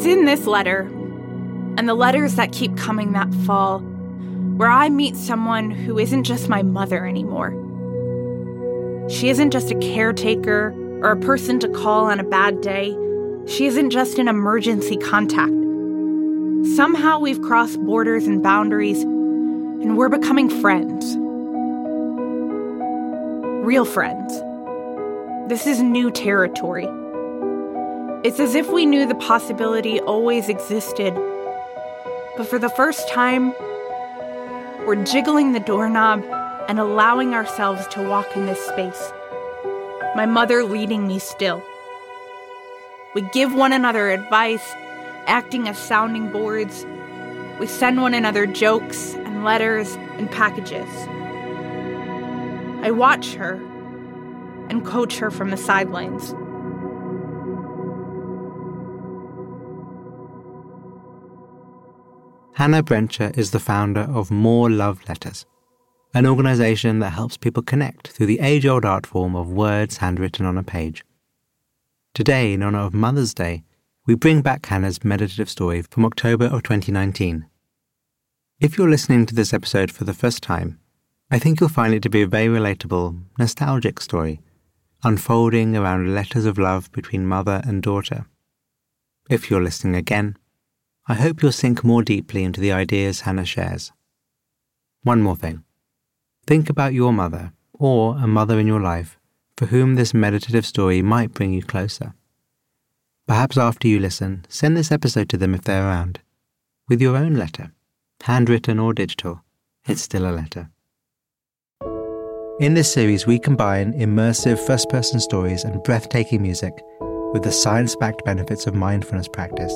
It's in this letter, and the letters that keep coming that fall, where I meet someone who isn't just my mother anymore. She isn't just a caretaker or a person to call on a bad day. She isn't just an emergency contact. Somehow we've crossed borders and boundaries, and we're becoming friends. Real friends. This is new territory. It's as if we knew the possibility always existed, but for the first time, we're jiggling the doorknob and allowing ourselves to walk in this space. My mother leading me still. We give one another advice, acting as sounding boards. We send one another jokes and letters and packages. I watch her and coach her from the sidelines. Hannah Brencher is the founder of More Love Letters, an organization that helps people connect through the age old art form of words handwritten on a page. Today, in honor of Mother's Day, we bring back Hannah's meditative story from October of 2019. If you're listening to this episode for the first time, I think you'll find it to be a very relatable, nostalgic story, unfolding around letters of love between mother and daughter. If you're listening again, I hope you'll sink more deeply into the ideas Hannah shares. One more thing. Think about your mother, or a mother in your life, for whom this meditative story might bring you closer. Perhaps after you listen, send this episode to them if they're around, with your own letter, handwritten or digital. It's still a letter. In this series, we combine immersive first person stories and breathtaking music with the science backed benefits of mindfulness practice.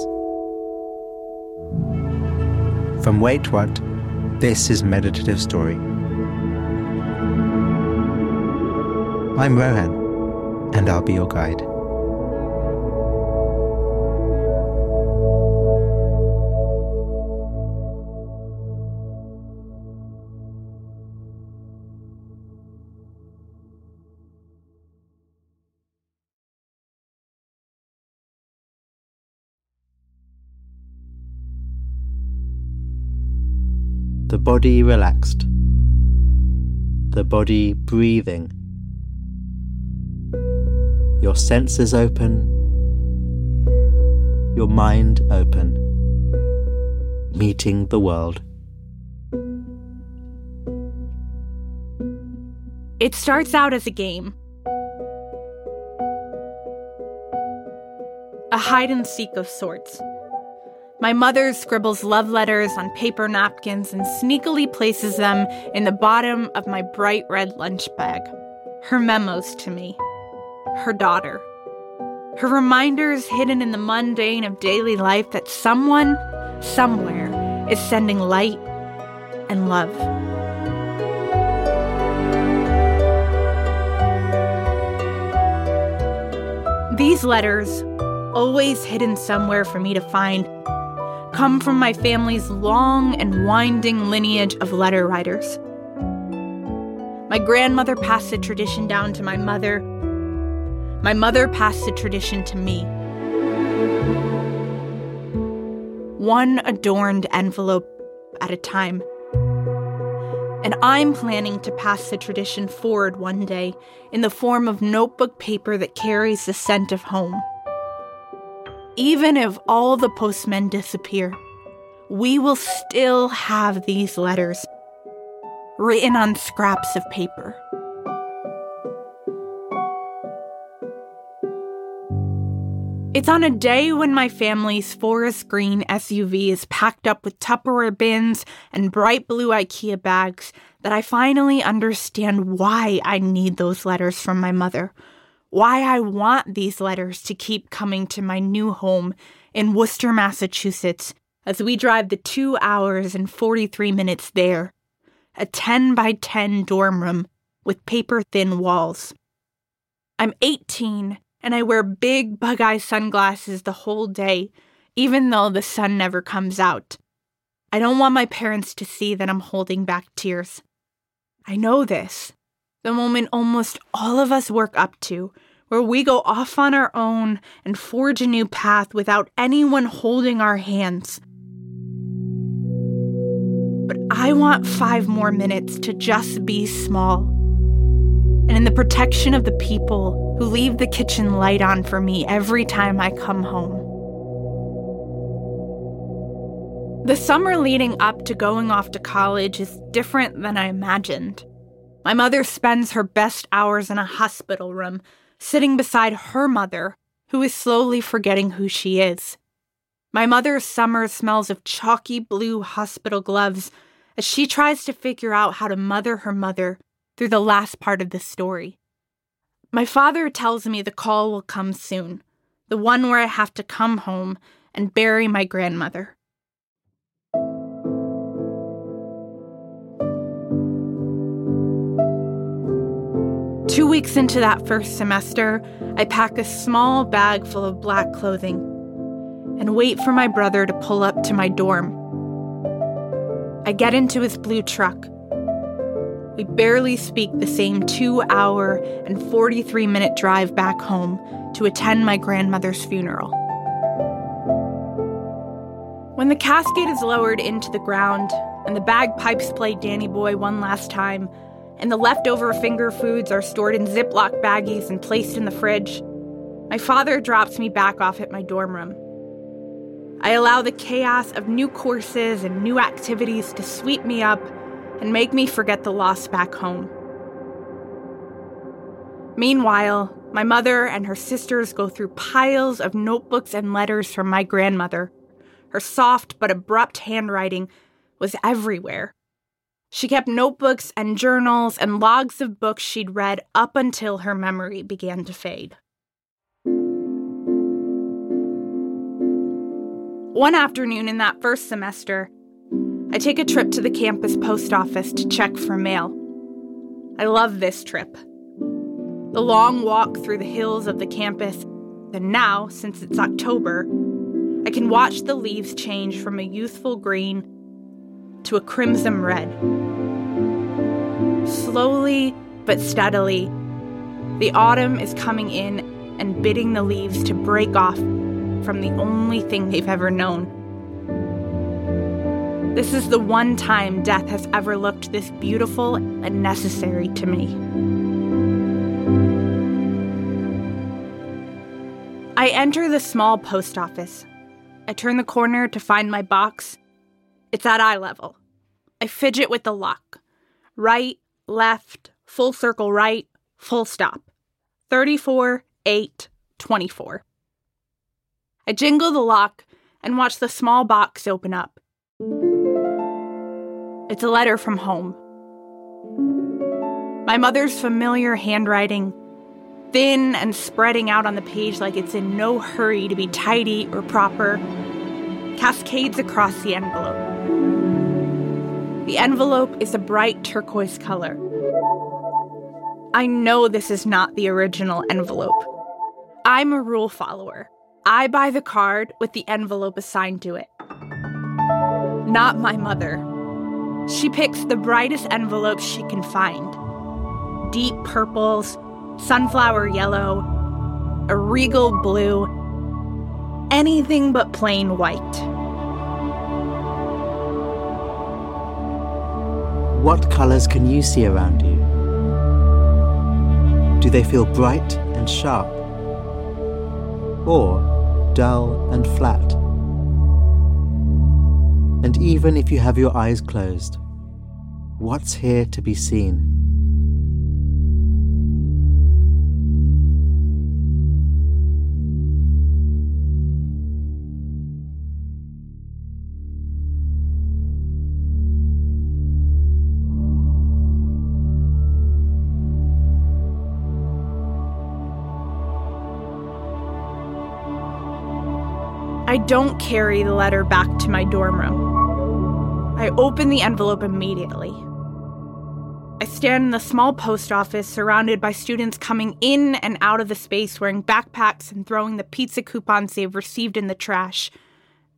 From Wait What, this is Meditative Story. I'm Rohan, and I'll be your guide. Body relaxed. The body breathing your senses open, your mind open, meeting the world. It starts out as a game. A hide and seek of sorts. My mother scribbles love letters on paper napkins and sneakily places them in the bottom of my bright red lunch bag. Her memos to me her daughter. Her reminders hidden in the mundane of daily life that someone, somewhere, is sending light and love. These letters, always hidden somewhere for me to find, come from my family's long and winding lineage of letter writers. My grandmother passed the tradition down to my mother, my mother passed the tradition to me. One adorned envelope at a time. And I'm planning to pass the tradition forward one day in the form of notebook paper that carries the scent of home. Even if all the postmen disappear, we will still have these letters written on scraps of paper. It's on a day when my family's forest green SUV is packed up with Tupperware bins and bright blue IKEA bags that I finally understand why I need those letters from my mother. Why I want these letters to keep coming to my new home in Worcester, Massachusetts, as we drive the two hours and 43 minutes there. A 10 by 10 dorm room with paper thin walls. I'm 18 and I wear big bug eye sunglasses the whole day, even though the sun never comes out. I don't want my parents to see that I'm holding back tears. I know this. The moment almost all of us work up to, where we go off on our own and forge a new path without anyone holding our hands. But I want five more minutes to just be small. And in the protection of the people who leave the kitchen light on for me every time I come home. The summer leading up to going off to college is different than I imagined. My mother spends her best hours in a hospital room, sitting beside her mother, who is slowly forgetting who she is. My mother's summer smells of chalky blue hospital gloves as she tries to figure out how to mother her mother through the last part of the story. My father tells me the call will come soon, the one where I have to come home and bury my grandmother. Two weeks into that first semester, I pack a small bag full of black clothing and wait for my brother to pull up to my dorm. I get into his blue truck. We barely speak the same two hour and 43 minute drive back home to attend my grandmother's funeral. When the casket is lowered into the ground and the bagpipes play Danny Boy one last time, and the leftover finger foods are stored in Ziploc baggies and placed in the fridge. My father drops me back off at my dorm room. I allow the chaos of new courses and new activities to sweep me up and make me forget the loss back home. Meanwhile, my mother and her sisters go through piles of notebooks and letters from my grandmother. Her soft but abrupt handwriting was everywhere. She kept notebooks and journals and logs of books she'd read up until her memory began to fade. One afternoon in that first semester, I take a trip to the campus post office to check for mail. I love this trip. The long walk through the hills of the campus, and now, since it's October, I can watch the leaves change from a youthful green to a crimson red. Slowly but steadily, the autumn is coming in and bidding the leaves to break off from the only thing they've ever known. This is the one time death has ever looked this beautiful and necessary to me. I enter the small post office. I turn the corner to find my box it's at eye level. I fidget with the lock. Right, left, full circle right, full stop. 34, 8, 24. I jingle the lock and watch the small box open up. It's a letter from home. My mother's familiar handwriting, thin and spreading out on the page like it's in no hurry to be tidy or proper, cascades across the envelope. The envelope is a bright turquoise color. I know this is not the original envelope. I'm a rule follower. I buy the card with the envelope assigned to it. Not my mother. She picks the brightest envelope she can find deep purples, sunflower yellow, a regal blue, anything but plain white. What colours can you see around you? Do they feel bright and sharp? Or dull and flat? And even if you have your eyes closed, what's here to be seen? I don't carry the letter back to my dorm room. I open the envelope immediately. I stand in the small post office surrounded by students coming in and out of the space wearing backpacks and throwing the pizza coupons they've received in the trash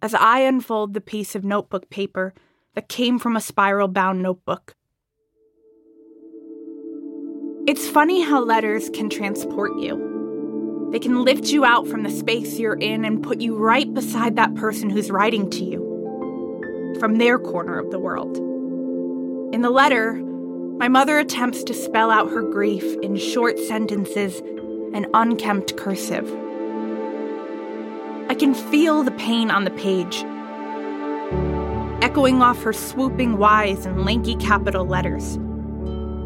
as I unfold the piece of notebook paper that came from a spiral bound notebook. It's funny how letters can transport you. They can lift you out from the space you're in and put you right beside that person who's writing to you from their corner of the world. In the letter, my mother attempts to spell out her grief in short sentences and unkempt cursive. I can feel the pain on the page, echoing off her swooping Y's and lanky capital letters.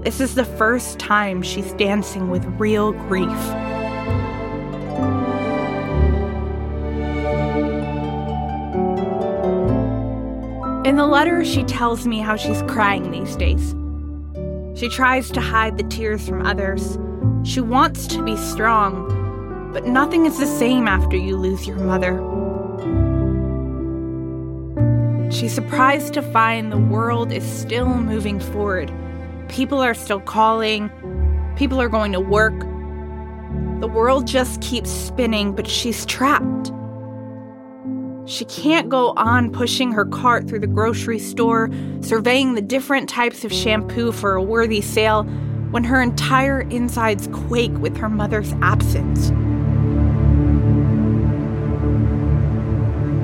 This is the first time she's dancing with real grief. In the letter, she tells me how she's crying these days. She tries to hide the tears from others. She wants to be strong, but nothing is the same after you lose your mother. She's surprised to find the world is still moving forward. People are still calling, people are going to work. The world just keeps spinning, but she's trapped. She can't go on pushing her cart through the grocery store, surveying the different types of shampoo for a worthy sale, when her entire insides quake with her mother's absence.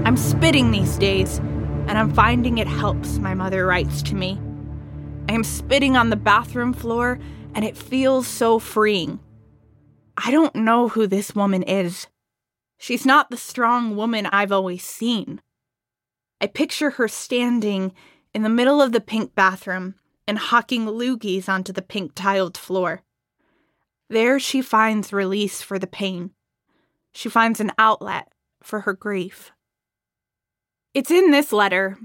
I'm spitting these days, and I'm finding it helps, my mother writes to me. I am spitting on the bathroom floor, and it feels so freeing. I don't know who this woman is. She's not the strong woman I've always seen. I picture her standing in the middle of the pink bathroom and hawking loogies onto the pink tiled floor. There she finds release for the pain. She finds an outlet for her grief. It's in this letter,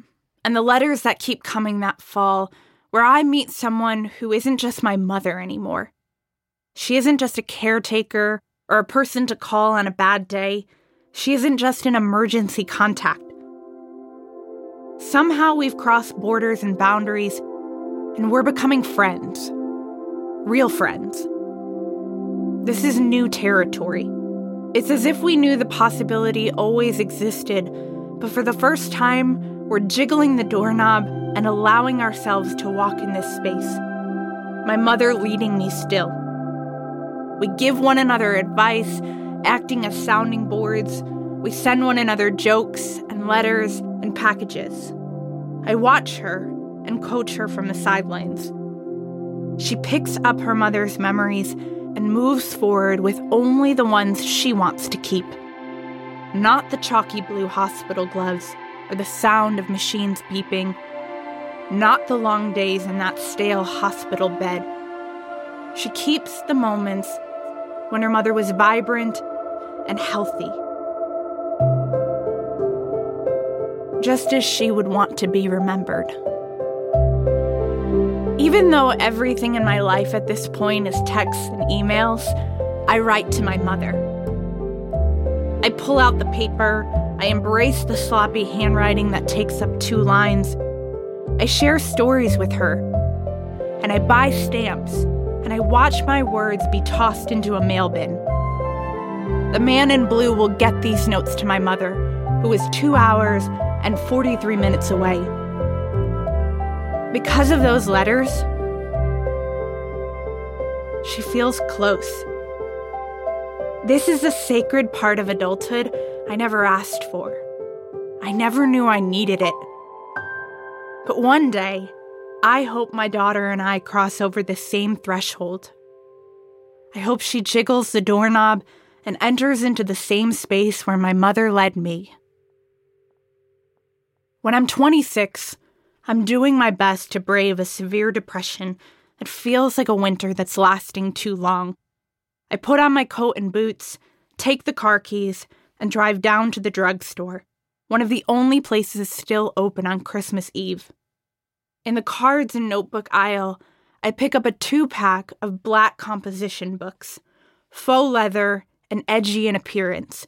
and the letters that keep coming that fall, where I meet someone who isn't just my mother anymore. She isn't just a caretaker or a person to call on a bad day. She isn't just an emergency contact. Somehow we've crossed borders and boundaries, and we're becoming friends. Real friends. This is new territory. It's as if we knew the possibility always existed but for the first time, we're jiggling the doorknob and allowing ourselves to walk in this space. My mother leading me still. We give one another advice, acting as sounding boards. We send one another jokes and letters and packages. I watch her and coach her from the sidelines. She picks up her mother's memories and moves forward with only the ones she wants to keep not the chalky blue hospital gloves or the sound of machines beeping, not the long days in that stale hospital bed. She keeps the moments when her mother was vibrant and healthy. Just as she would want to be remembered. Even though everything in my life at this point is texts and emails, I write to my mother. I pull out the paper. I embrace the sloppy handwriting that takes up two lines. I share stories with her. And I buy stamps. And I watch my words be tossed into a mail bin. The man in blue will get these notes to my mother, who is two hours and 43 minutes away. Because of those letters, she feels close. This is the sacred part of adulthood I never asked for. I never knew I needed it. But one day, I hope my daughter and I cross over the same threshold. I hope she jiggles the doorknob and enters into the same space where my mother led me. When I'm 26, I'm doing my best to brave a severe depression that feels like a winter that's lasting too long. I put on my coat and boots, take the car keys, and drive down to the drugstore, one of the only places still open on Christmas Eve. In the cards and notebook aisle, I pick up a two pack of black composition books, faux leather and edgy in appearance.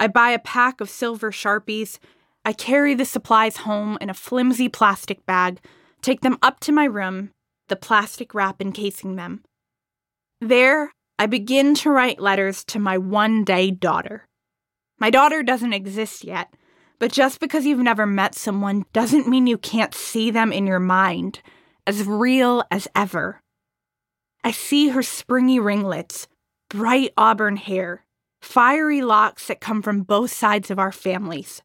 I buy a pack of silver sharpies. I carry the supplies home in a flimsy plastic bag, take them up to my room, the plastic wrap encasing them. There, I begin to write letters to my one day daughter. My daughter doesn't exist yet, but just because you've never met someone doesn't mean you can't see them in your mind, as real as ever. I see her springy ringlets, bright auburn hair, fiery locks that come from both sides of our families.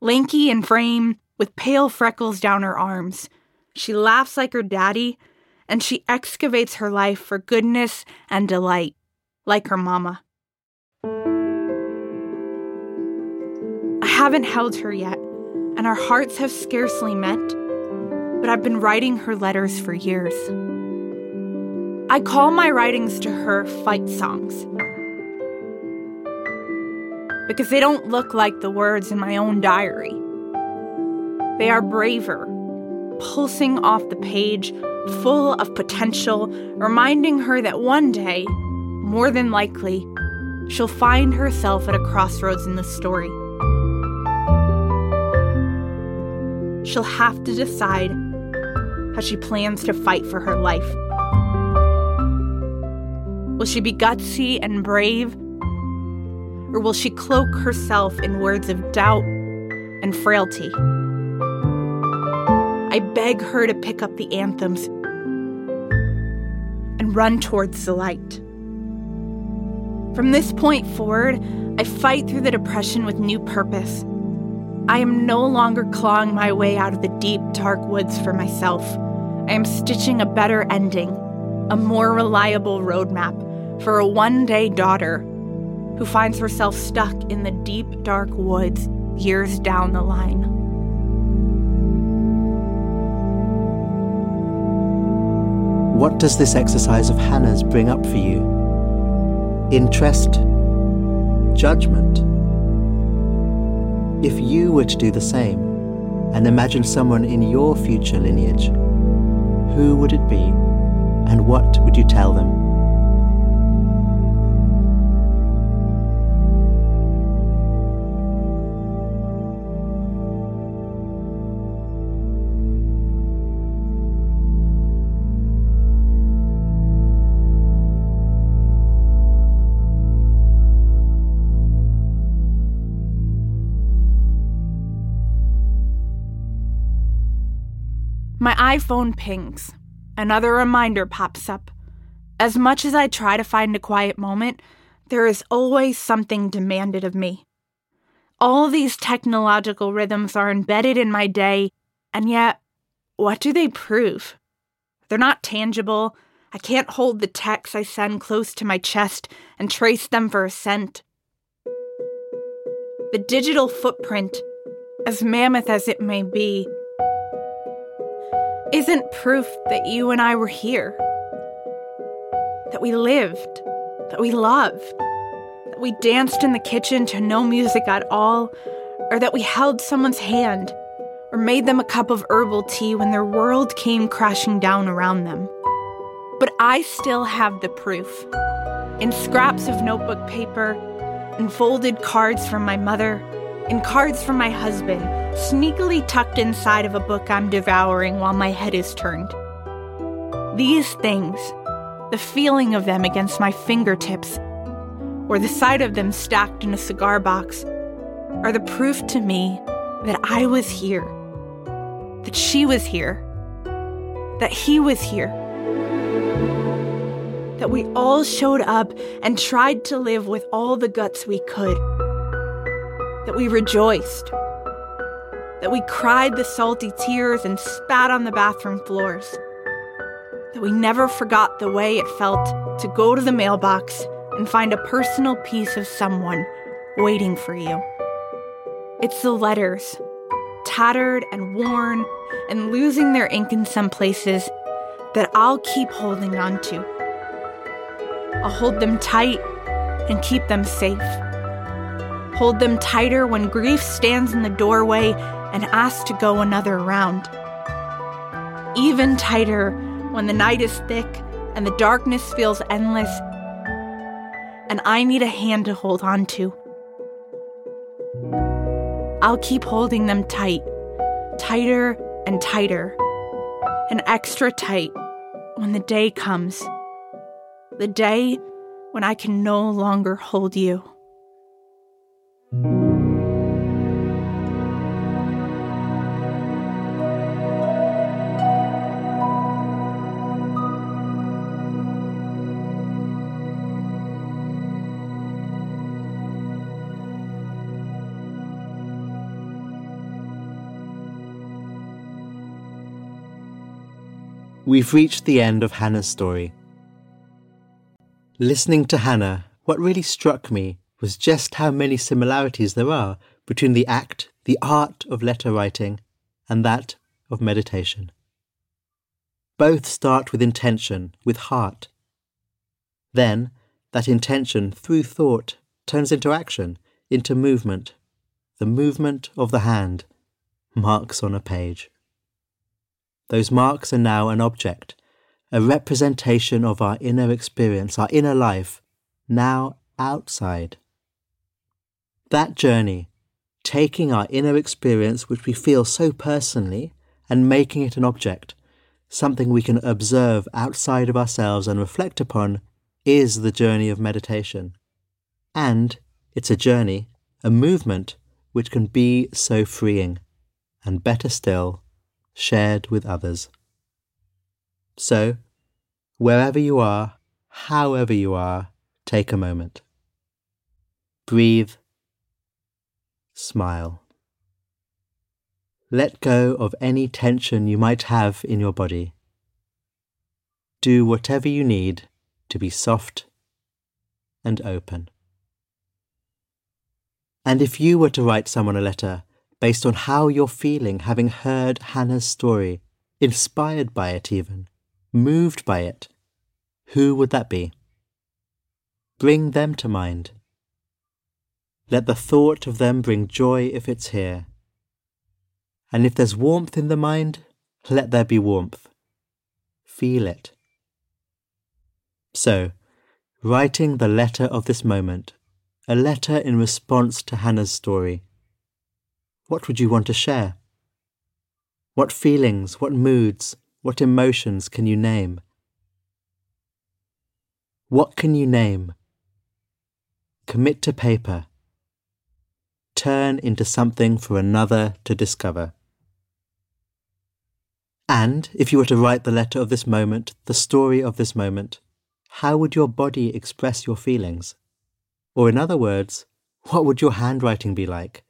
Lanky in frame, with pale freckles down her arms. She laughs like her daddy, and she excavates her life for goodness and delight, like her mama. Haven't held her yet, and our hearts have scarcely met, but I've been writing her letters for years. I call my writings to her fight songs because they don't look like the words in my own diary. They are braver, pulsing off the page, full of potential, reminding her that one day, more than likely, she'll find herself at a crossroads in the story. She'll have to decide how she plans to fight for her life. Will she be gutsy and brave? Or will she cloak herself in words of doubt and frailty? I beg her to pick up the anthems and run towards the light. From this point forward, I fight through the depression with new purpose. I am no longer clawing my way out of the deep, dark woods for myself. I am stitching a better ending, a more reliable roadmap for a one day daughter who finds herself stuck in the deep, dark woods years down the line. What does this exercise of Hannah's bring up for you? Interest? Judgment? If you were to do the same and imagine someone in your future lineage, who would it be and what would you tell them? My iPhone pings. Another reminder pops up. As much as I try to find a quiet moment, there is always something demanded of me. All these technological rhythms are embedded in my day, and yet, what do they prove? They're not tangible. I can't hold the texts I send close to my chest and trace them for a scent. The digital footprint, as mammoth as it may be, isn't proof that you and I were here. That we lived, that we loved, that we danced in the kitchen to no music at all, or that we held someone's hand, or made them a cup of herbal tea when their world came crashing down around them. But I still have the proof. In scraps of notebook paper, in folded cards from my mother, in cards from my husband, sneakily tucked inside of a book I'm devouring while my head is turned. These things, the feeling of them against my fingertips, or the sight of them stacked in a cigar box, are the proof to me that I was here, that she was here, that he was here, that we all showed up and tried to live with all the guts we could, that we rejoiced that we cried the salty tears and spat on the bathroom floors, that we never forgot the way it felt to go to the mailbox and find a personal piece of someone waiting for you. It's the letters, tattered and worn and losing their ink in some places, that I'll keep holding on to. I'll hold them tight and keep them safe. Hold them tighter when grief stands in the doorway and asks to go another round. Even tighter when the night is thick and the darkness feels endless, and I need a hand to hold on to. I'll keep holding them tight, tighter and tighter, and extra tight when the day comes. The day when I can no longer hold you. We've reached the end of Hannah's story. Listening to Hannah, what really struck me was just how many similarities there are between the act, the art of letter writing, and that of meditation. Both start with intention, with heart. Then, that intention, through thought, turns into action, into movement, the movement of the hand, marks on a page. Those marks are now an object, a representation of our inner experience, our inner life, now outside. That journey, taking our inner experience, which we feel so personally, and making it an object, something we can observe outside of ourselves and reflect upon, is the journey of meditation. And it's a journey, a movement, which can be so freeing, and better still, shared with others. So, wherever you are, however you are, take a moment. Breathe. Smile. Let go of any tension you might have in your body. Do whatever you need to be soft and open. And if you were to write someone a letter based on how you're feeling having heard Hannah's story, inspired by it even, moved by it, who would that be? Bring them to mind. Let the thought of them bring joy if it's here and if there's warmth in the mind, let there be warmth. Feel it. So, writing the letter of this moment, a letter in response to Hannah's story, what would you want to share? What feelings, what moods, what emotions can you name? What can you name? Commit to paper. Turn into something for another to discover. And if you were to write the letter of this moment, the story of this moment, how would your body express your feelings? Or in other words, what would your handwriting be like?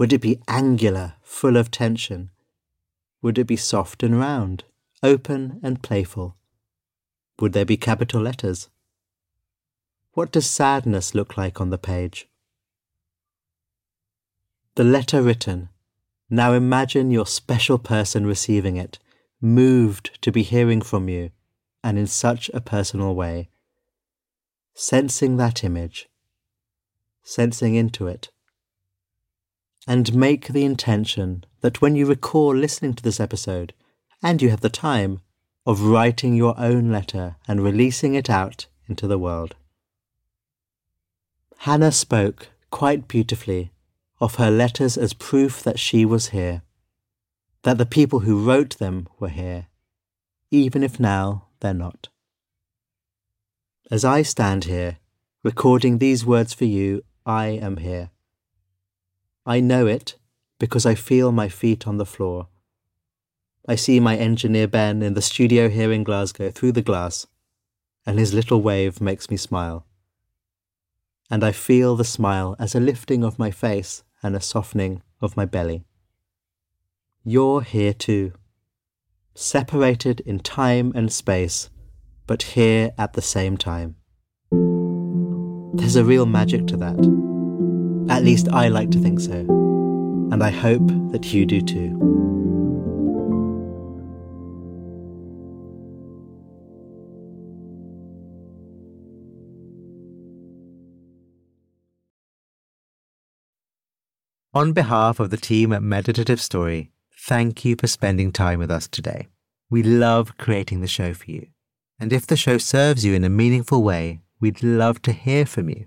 Would it be angular, full of tension? Would it be soft and round, open and playful? Would there be capital letters? What does sadness look like on the page? The letter written now imagine your special person receiving it, moved to be hearing from you, and in such a personal way. Sensing that image, sensing into it. And make the intention that when you recall listening to this episode, and you have the time, of writing your own letter and releasing it out into the world. Hannah spoke quite beautifully of her letters as proof that she was here, that the people who wrote them were here, even if now they're not. As I stand here, recording these words for you, I am here. I know it because I feel my feet on the floor. I see my engineer Ben in the studio here in Glasgow through the glass, and his little wave makes me smile. And I feel the smile as a lifting of my face and a softening of my belly. You're here too, separated in time and space, but here at the same time. There's a real magic to that. At least I like to think so, and I hope that you do too. On behalf of the team at Meditative Story, thank you for spending time with us today. We love creating the show for you. And if the show serves you in a meaningful way, we'd love to hear from you.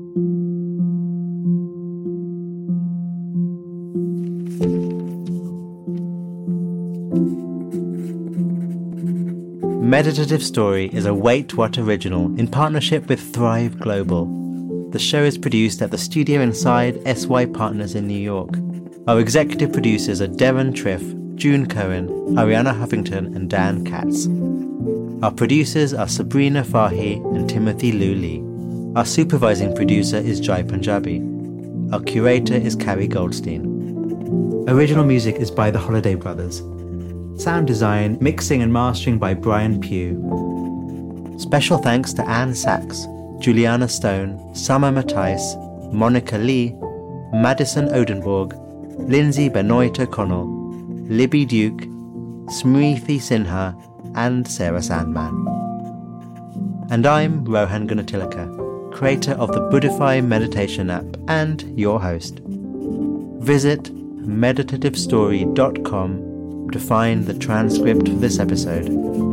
Meditative Story is a Wait What original in partnership with Thrive Global. The show is produced at the studio inside SY Partners in New York. Our executive producers are Deron Triff, June Cohen, Arianna Huffington, and Dan Katz. Our producers are Sabrina Fahi and Timothy Liu Lee. Our supervising producer is Jai Punjabi. Our curator is Carrie Goldstein. Original music is by the Holladay Brothers. Sound design, mixing and mastering by Brian Pugh. Special thanks to Anne Sachs, Juliana Stone, Summer Matthijs, Monica Lee, Madison Odenborg, Lindsay Benoit O'Connell, Libby Duke, Smriti Sinha, and Sarah Sandman. And I'm Rohan Gunatillake, creator of the Buddhify meditation app and your host. Visit meditativestory.com to find the transcript for this episode.